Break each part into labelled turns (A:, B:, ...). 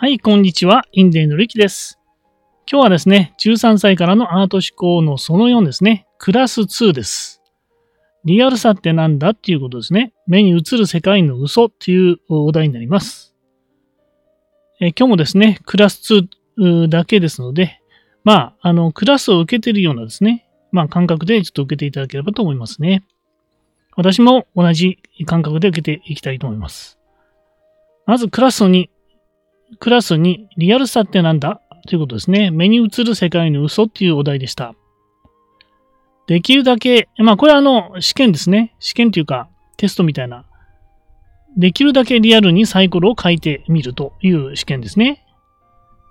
A: はい、こんにちは。インデーのリキです。今日はですね、13歳からのアート思考のその4ですね。クラス2です。リアルさってなんだっていうことですね。目に映る世界の嘘っていうお題になります。え今日もですね、クラス2だけですので、まあ、あの、クラスを受けているようなですね、まあ、感覚でちょっと受けていただければと思いますね。私も同じ感覚で受けていきたいと思います。まずクラスにクラスにリアルさってなんだ？ということですね。目に映る世界の嘘っていうお題でした。できるだけ、まあこれはあの試験ですね。試験というかテストみたいな。できるだけリアルにサイコロを書いてみるという試験ですね。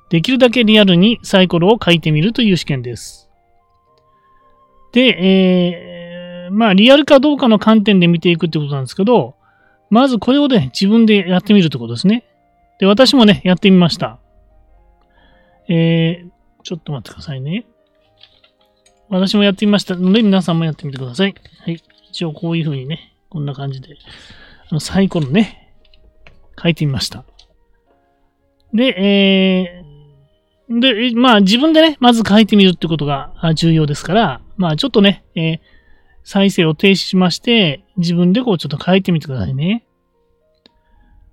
A: できるだけリアルにサイコロを書いてみるという試験です。で、えー、まあリアルかどうかの観点で見ていくってことなんですけど、まずこれをね、自分でやってみるってことですね。で、私もね、やってみました。えー、ちょっと待ってくださいね。私もやってみましたので、皆さんもやってみてください。はい。一応こういう風にね、こんな感じで、あのサイコロね、書いてみました。で、えー、で、まあ自分でね、まず書いてみるってことが重要ですから、まあちょっとね、えー、再生を停止しまして、自分でこうちょっと書いてみてくださいね。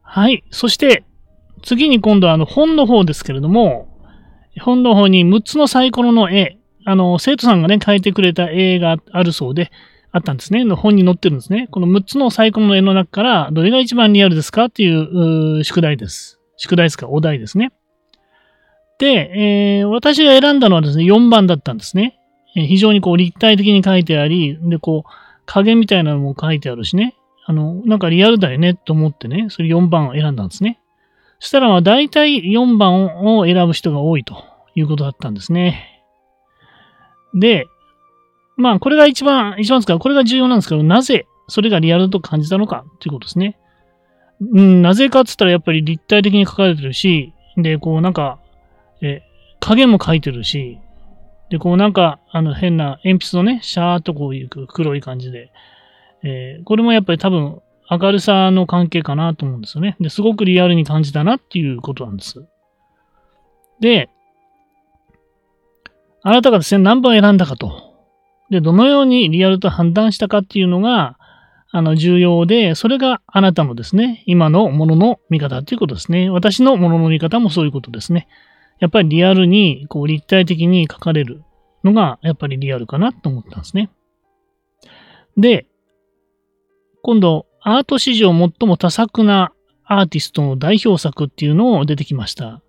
A: はい。そして、次に今度はあの本の方ですけれども、本の方に6つのサイコロの絵、あの、生徒さんがね、描いてくれた絵があるそうで、あったんですね。の本に載ってるんですね。この6つのサイコロの絵の中から、どれが一番リアルですかっていうう宿題です。宿題ですか、お題ですね。で、えー、私が選んだのはですね、4番だったんですね。えー、非常にこう立体的に書いてあり、で、こう、影みたいなのも書いてあるしね。あの、なんかリアルだよねと思ってね、それ4番を選んだんですね。そしたらまあ大体4番を選ぶ人が多いということだったんですね。で、まあこれが一番、一番ですから、これが重要なんですけど、なぜそれがリアルと感じたのかということですね。うん、なぜかって言ったらやっぱり立体的に書かれてるし、で、こうなんか、え、影も書いてるし、で、こうなんか、あの変な鉛筆のね、シャーっとこういう黒い感じで、えー、これもやっぱり多分明るさの関係かなと思うんですよね。ですごくリアルに感じたなっていうことなんです。で、あなたがですね、何番選んだかと。で、どのようにリアルと判断したかっていうのが、あの、重要で、それがあなたのですね、今のものの見方ということですね。私のものの見方もそういうことですね。やっぱりリアルに、こう、立体的に書かれるのが、やっぱりリアルかなと思ったんですね。で、今度、アート史上最も多作なアーティストの代表作っていうのを出てきました。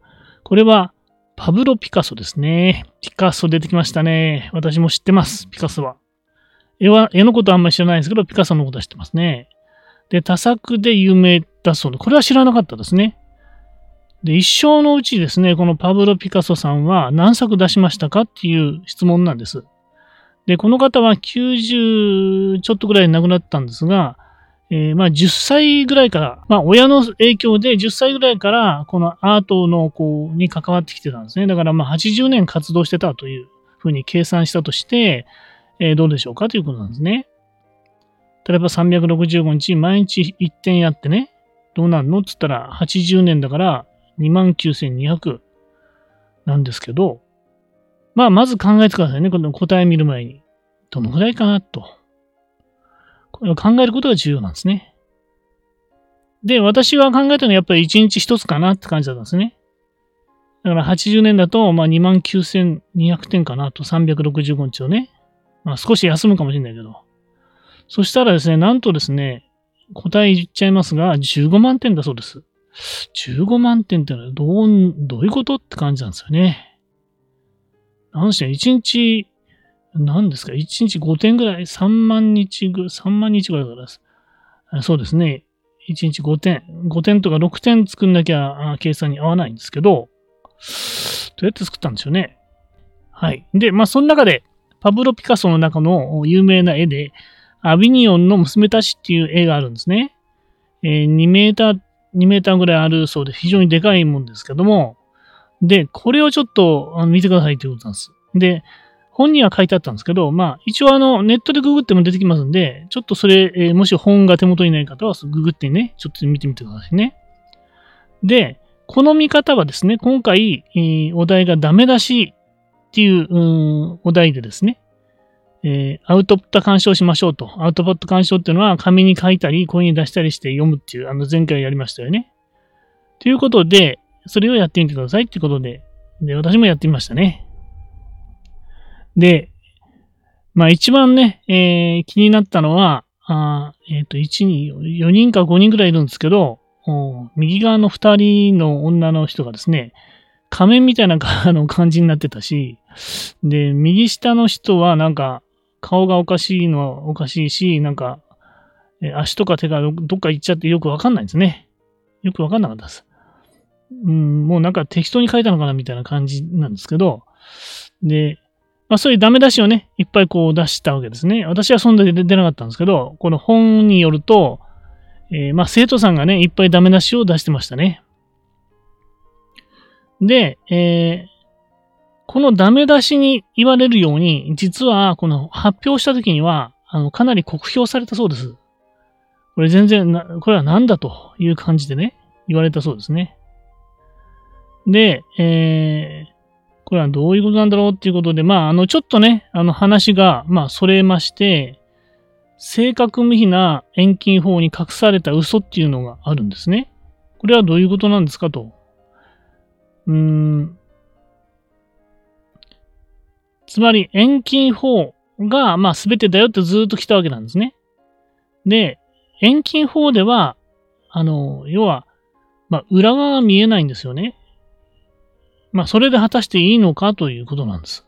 A: これは、パブロ・ピカソですね。ピカソ出てきましたね。私も知ってます、ピカソは。絵は、絵のことはあんまり知らないですけど、ピカソのことは知ってますね。で、多作で有名だそうで、これは知らなかったですね。で、一生のうちですね、このパブロ・ピカソさんは何作出しましたかっていう質問なんです。で、この方は90ちょっとぐらいで亡くなったんですが、えー、まあ10歳ぐらいから、まあ親の影響で10歳ぐらいからこのアートのこうに関わってきてたんですね。だからまあ80年活動してたというふうに計算したとして、えー、どうでしょうかということなんですね。例えば365日毎日1点やってね、どうなるのって言ったら80年だから29,200なんですけど、まあまず考えてくださいね。この答え見る前に。どのぐらいかなと。これを考えることが重要なんですね。で、私は考えたのはやっぱり1日1つかなって感じだったんですね。だから80年だと、まあ29,200点かなと365日をね。まあ少し休むかもしれないけど。そしたらですね、なんとですね、答え言っちゃいますが、15万点だそうです。15万点ってのはどう、どういうことって感じなんですよね。なんでしょう、1日、何ですか、1日5点ぐらい、3万日ぐ、3万日ぐらいからです。そうですね。1日5点。5点とか6点作んなきゃ計算に合わないんですけど、どうやって作ったんでしょうね？はい。で、まあ、その中で、パブロ・ピカソの中の有名な絵で、アビニオンの娘たちっていう絵があるんですね。えー、2メーター、2メーターぐらいあるそうで、非常にでかいもんですけども、で、これをちょっと見てくださいということなんです。で、本には書いてあったんですけど、まあ、一応あの、ネットでググっても出てきますんで、ちょっとそれ、えー、もし本が手元にない方はググってね、ちょっと見てみてくださいね。で、この見方はですね、今回、えー、お題がダメ出しっていう、うんお題でですね、えー、アウトプット干渉しましょうと。アウトプット干渉っていうのは紙に書いたり、声に出したりして読むっていう、あの前回やりましたよね。ということで、それをやってみてくださいってことで、で、私もやってみましたね。で、まあ一番ね、えー、気になったのは、あえっ、ー、と、1人、4人か5人くらいいるんですけど、右側の2人の女の人がですね、仮面みたいな 感じになってたし、で、右下の人はなんか、顔がおかしいのはおかしいし、なんか、足とか手がどっか行っちゃってよくわかんないんですね。よくわかんなかったです。うん、もうなんか適当に書いたのかなみたいな感じなんですけど、で、まあそういうダメ出しをね、いっぱいこう出したわけですね。私はそんなに出なかったんですけど、この本によると、えー、まあ生徒さんがね、いっぱいダメ出しを出してましたね。で、えー、このダメ出しに言われるように、実はこの発表した時には、あの、かなり酷評されたそうです。これ全然な、これは何だという感じでね、言われたそうですね。で、えー、これはどういうことなんだろうっていうことで、まあ、あの、ちょっとね、あの話が、まあ、それまして、正確無比な遠近法に隠された嘘っていうのがあるんですね。これはどういうことなんですかと。うーん。つまり、遠近法が、まあ、すべてだよってずっと来たわけなんですね。で、遠近法では、あの、要は、まあ、裏側が見えないんですよね。まあ、それで果たしていいのかということなんです。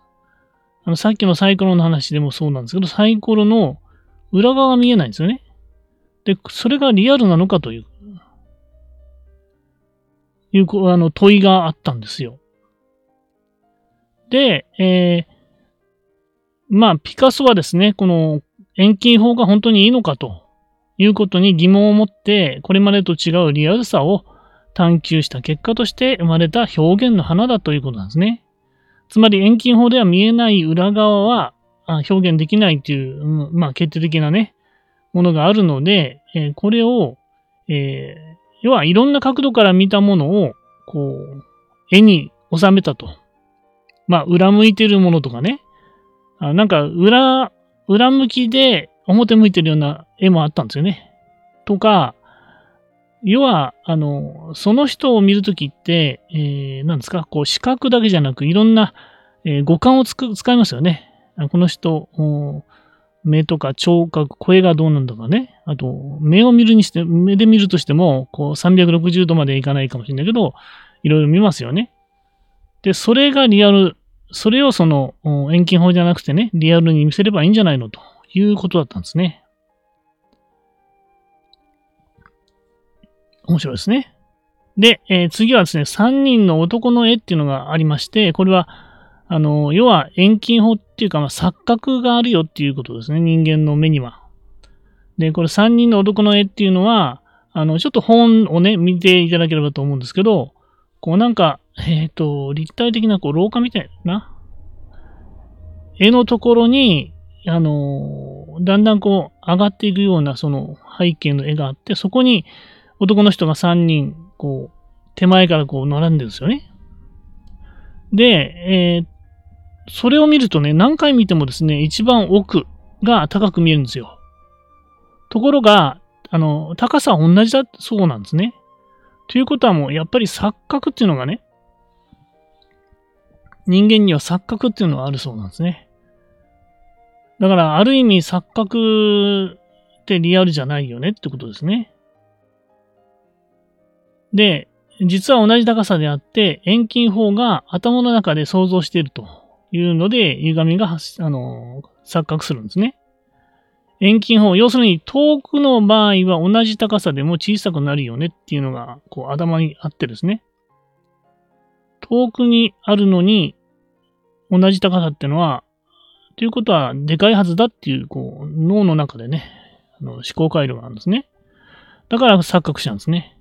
A: あの、さっきのサイコロの話でもそうなんですけど、サイコロの裏側が見えないんですよね。で、それがリアルなのかという、いう、あの、問いがあったんですよ。で、えー、まあ、ピカソはですね、この遠近法が本当にいいのかということに疑問を持って、これまでと違うリアルさを探求した結果として生まれた表現の花だということなんですね。つまり遠近法では見えない裏側は表現できないという、まあ、決定的なね、ものがあるので、えこれを、えー、要はいろんな角度から見たものを、こう、絵に収めたと。まあ、裏向いてるものとかね。あなんか、裏、裏向きで表向いてるような絵もあったんですよね。とか、要は、あの、その人を見るときって、えー、なんですか、こう、視覚だけじゃなく、いろんな、えー、五感を使いますよね。この人、目とか聴覚、声がどうなんだかね。あと、目を見るにして、目で見るとしても、こう、360度までいかないかもしれないけど、いろいろ見ますよね。で、それがリアル、それをその、遠近法じゃなくてね、リアルに見せればいいんじゃないの？ということだったんですね。面白いですね。で、えー、次はですね、3人の男の絵っていうのがありまして、これは、あの、要は遠近法っていうか、まあ、錯覚があるよっていうことですね、人間の目には。で、これ3人の男の絵っていうのは、あの、ちょっと本をね、見ていただければと思うんですけど、こうなんか、えっ、ー、と、立体的なこう廊下みたいな、絵のところに、あの、だんだんこう上がっていくようなその背景の絵があって、そこに、男の人が3人、こう、手前からこう並んでるんですよね。で、えー、それを見るとね、何回見てもですね、一番奥が高く見えるんですよ。ところが、あの、高さは同じだそうなんですね。ということはもう、やっぱり錯覚っていうのがね、人間には錯覚っていうのがあるそうなんですね。だから、ある意味錯覚ってリアルじゃないよねってことですね。で、実は同じ高さであって、遠近法が頭の中で想像しているというので、歪みがあの錯覚するんですね。遠近法、要するに遠くの場合は同じ高さでも小さくなるよねっていうのがこう頭にあってですね。遠くにあるのに同じ高さってのは、ということはでかいはずだっていうこう脳の中でね、あの思考回路があるんですね。だから錯覚しちゃうんですね。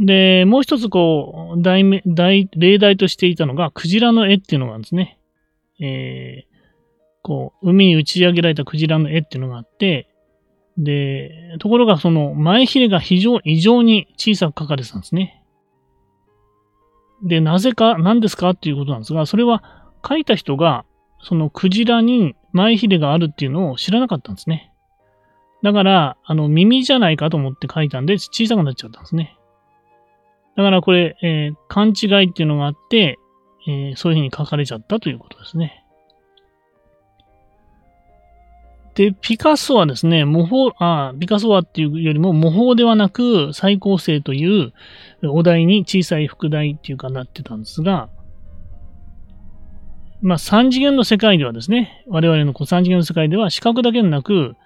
A: で、もう一つこう、題名、題、例題としていたのが、クジラの絵っていうのがあるんですね。えー、こう、海に打ち上げられたクジラの絵っていうのがあって、で、ところがその前ひれが非常、異常に小さく描かれてたんですね。で、なぜか、何ですかっていうことなんですが、それは書いた人が、そのクジラに前ひれがあるっていうのを知らなかったんですね。だから、あの、耳じゃないかと思って書いたんで、小さくなっちゃったんですね。だからこれ、えー、勘違いっていうのがあって、えー、そういうふうに書かれちゃったということですね。で、ピカソはですね、模倣、あ、ピカソはっていうよりも模倣ではなく再構成というお題に小さい副題っていうかなってたんですが、まあ3次元の世界ではですね、我々のこう3次元の世界では視覚だけでなく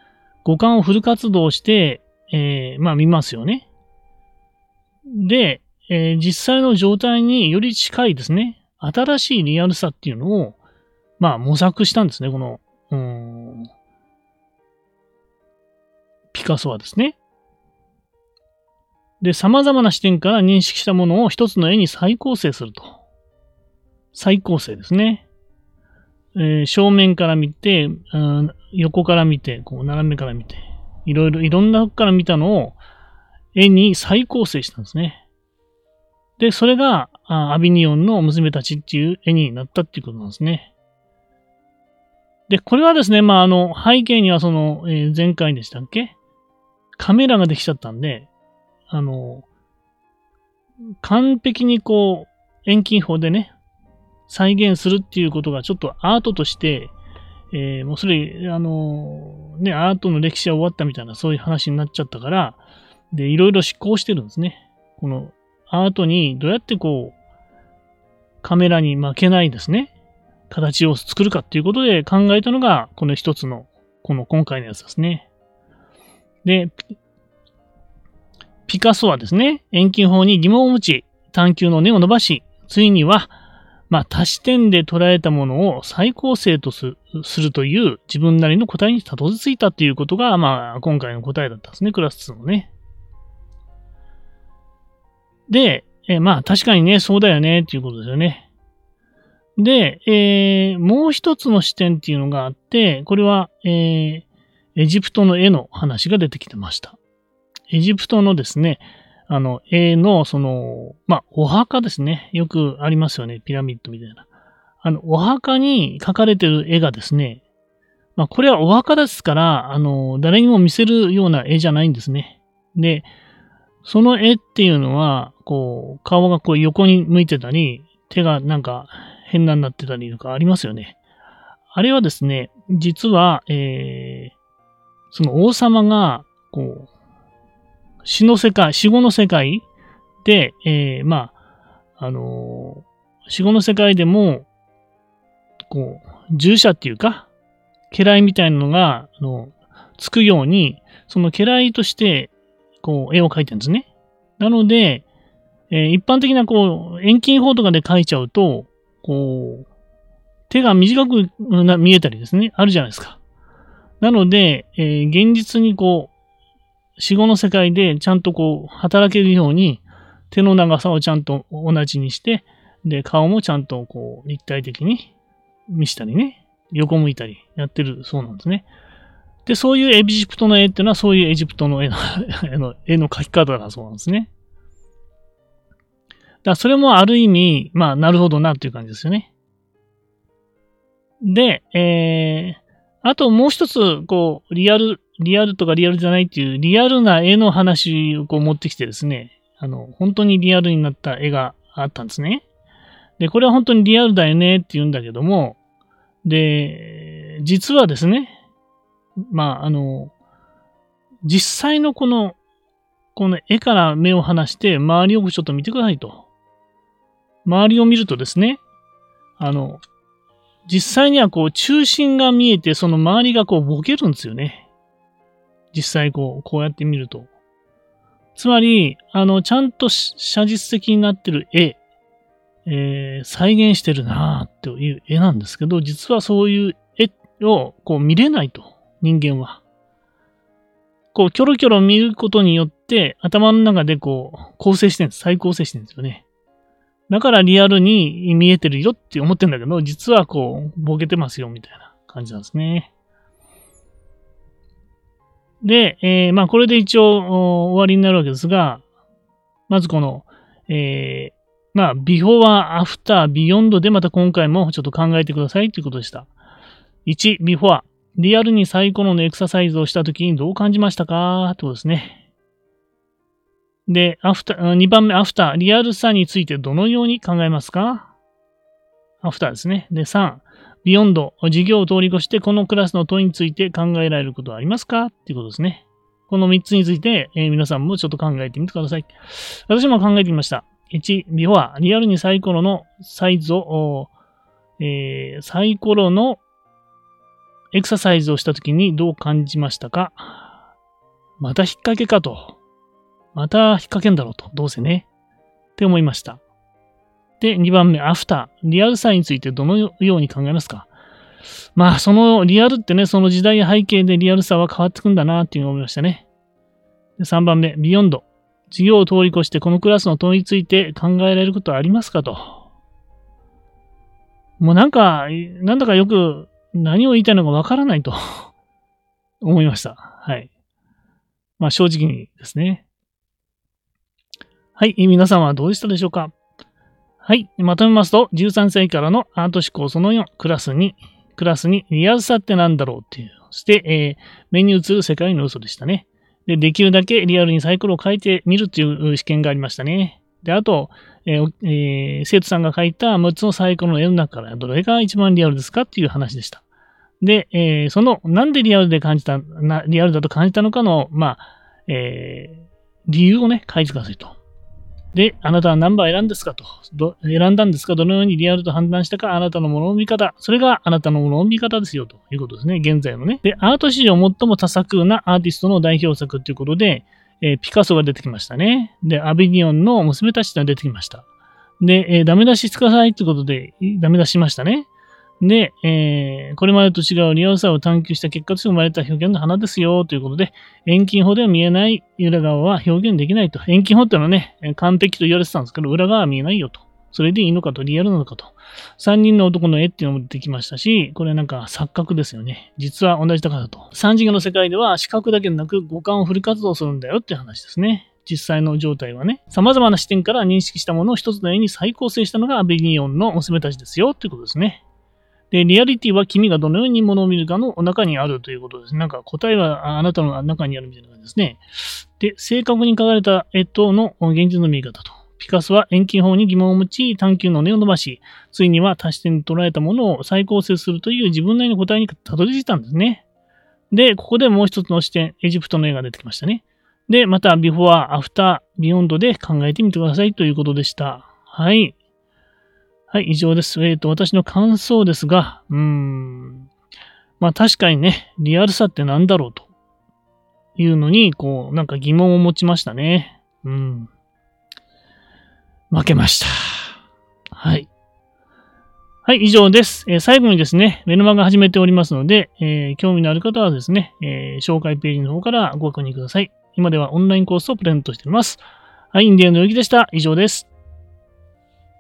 A: 五感をフル活動して、えー、まあ見ますよね。で、えー、実際の状態により近いですね、新しいリアルさっていうのを、まあ模索したんですね、この、ピカソはですね。で、様々な視点から認識したものを一つの絵に再構成すると。再構成ですね。えー、正面から見て、うん、横から見て、こう斜めから見て、いろいろ、いろんなから見たのを絵に再構成したんですね。で、それがアビニオンの娘たちっていう絵になったっていうことなんですね。で、これはですね、まあ、あの、背景にはその、えー、前回でしたっけ？カメラができちゃったんで、あの、完璧にこう、遠近法でね、再現するっていうことがちょっとアートとして、えー、もうそれ、あの、ね、アートの歴史は終わったみたいなそういう話になっちゃったから、で、いろいろ執行してるんですね。このアートにどうやってこう、カメラに負けないですね、形を作るかっていうことで考えたのが、この一つの、この今回のやつですね。で、ピカソはですね、遠近法に疑問を持ち、探求の根を伸ばし、ついには、まあ、多視点で捉えたものを再構成とするという自分なりの答えにたどり着いたということが、まあ、今回の答えだったんですね、クラス2のね。で、えまあ、確かにね、そうだよね、っていうことですよね。で、えー、もう一つの視点っていうのがあって、これは、えー、エジプトの絵の話が出てきてました。エジプトのですね、あの、絵の、その、まあ、お墓ですね。よくありますよね。ピラミッドみたいな。あの、お墓に描かれてる絵がですね、まあ、これはお墓ですから、あの、誰にも見せるような絵じゃないんですね。で、その絵っていうのは、こう、顔がこう横に向いてたり、手がなんか変なになってたりとかありますよね。あれはですね、実は、えー、その王様が、こう、死の世界、死後の世界で、えー、まあ、あのー、死後の世界でも、こう、従者っていうか、家来みたいなのが、あの、つくように、その家来として、こう、絵を描いてるんですね。なので、え、一般的な、こう、遠近法とかで描いちゃうと、こう、手が短く見えたりですね、あるじゃないですか。なので、えー、現実にこう、死後の世界でちゃんとこう、働けるように、手の長さをちゃんと同じにして、で、顔もちゃんとこう、立体的に見したりね、横向いたりやってるそうなんですね。で、そういうエジプトの絵っていうのは、そういうエジプトの絵の 絵の描き方だそうなんですね。だからそれもある意味、まあ、なるほどなっていう感じですよね。で、えー、あともう一つ、こう、リアル、リアルとかリアルじゃないっていう、リアルな絵の話をこう持ってきてですね、あの、本当にリアルになった絵があったんですね。で、これは本当にリアルだよねって言うんだけども、で、実はですね、まあ、あの、実際のこの、この絵から目を離して周りをちょっと見てくださいと。周りを見るとですね、あの、実際にはこう中心が見えて、その周りがこうボケるんですよね。実際こう、こうやって見ると。つまり、あの、ちゃんと写実的になってる絵、えー、再現してるなーっていう絵なんですけど、実はそういう絵をこう見れないと、人間は。こう、キョロキョロ見ることによって、頭の中でこう、構成してるんです。再構成してるんですよね。だからリアルに見えてるよって思ってるんだけど、実はこう、ボケてますよみたいな感じなんですね。で、えー、まあこれで一応終わりになるわけですが、まずこの、えー、まあ、 before は after、beyond でまた今回もちょっと考えてくださいということでした。1、before。リアルにサイコロのエクササイズをしたときにどう感じましたか？ってことですね。で、アフター、2番目、アフター。リアルさについてどのように考えますか？アフターですね。で、3、beyond。授業を通り越してこのクラスの問いについて考えられることはありますか？っていうことですね。この3つについて、えー、皆さんもちょっと考えてみてください。私も考えてみました。1、before。リアルにサイコロのサイズを、えー、サイコロのエクササイズをしたときにどう感じましたか？また引っ掛けかと。また引っ掛けんだろうと。どうせね。って思いました。で、2番目、アフター。リアルさについてどのように考えますか？まあ、そのリアルってね、その時代や背景でリアルさは変わってくんだなっていうのを思いましたね。で3番目、ビヨンド。授業を通り越してこのクラスの問いについて考えられることはありますかと。もうなんか、なんだかよく何を言いたいのかわからないと 思いました。はい。まあ正直にですね。はい。皆さんはどうでしたでしょうか？はい。まとめますと、13歳からのアート思考その4、クラス2、クラス2、リアルさって何だろうっていう。そして、えー、目に映る世界の嘘でしたね。で、できるだけリアルにサイクルを書いてみるっていう試験がありましたね。で、あと、えーえー、生徒さんが書いた6つのサイクルの絵の中からどれが一番リアルですかっていう話でした。で、えー、その、なんでリアルで感じた、なリアルだと感じたのかの、まあ、えー、理由をね、書いてくださいと。で、あなたは何番選んですかと。選んだんですかどのようにリアルと判断したか、あなたのものの見方。それがあなたのものの見方ですよということですね。現在のね。で、アート史上最も多作なアーティストの代表作ということで、えー、ピカソが出てきましたね。で、アビニオンの娘たちが出てきました。で、えー、ダメ出ししてくださいということで、ダメ出しましたね。で、えー、これまでと違うリアルさを探求した結果として生まれた表現の花ですよということで、遠近法では見えない裏側は表現できないと。遠近法っていうのはね、完璧と言われてたんですけど、裏側は見えないよと。それでいいのかと、リアルなのかと。3人の男の絵っていうのも出てきましたし、これなんか錯覚ですよね。実は同じ高さと。3次元の世界では視覚だけでなく五感をフル活動するんだよっていう話ですね。実際の状態はね。様々な視点から認識したものを一つの絵に再構成したのがアベニオンの娘たちですよっていうことですね。で、リアリティは君がどのようにものを見るかの中にあるということです。なんか答えはあなたの中にあるみたいな感じですね。で、正確に描かれた絵との現実の見方と。ピカソは遠近法に疑問を持ち、探求の根を伸ばし、ついには多視点に捉えたものを再構成するという自分なりの答えにたどり着いたんですね。で、ここでもう一つの視点、エジプトの絵が出てきましたね。で、また、 before、after、beyond で考えてみてくださいということでした。はい。はい、以上です。えっ、ー、と、私の感想ですが、うーん。まあ確かにね、リアルさって何だろうというのに、こう、なんか疑問を持ちましたね。うん。負けました。はい。はい、以上です。えー、最後にですね、メルマガ始めておりますので、えー、興味のある方はですね、えー、紹介ページの方からご確認ください。今ではオンラインコースをプレゼントしております。はい、インディアンのゆきでした。以上です。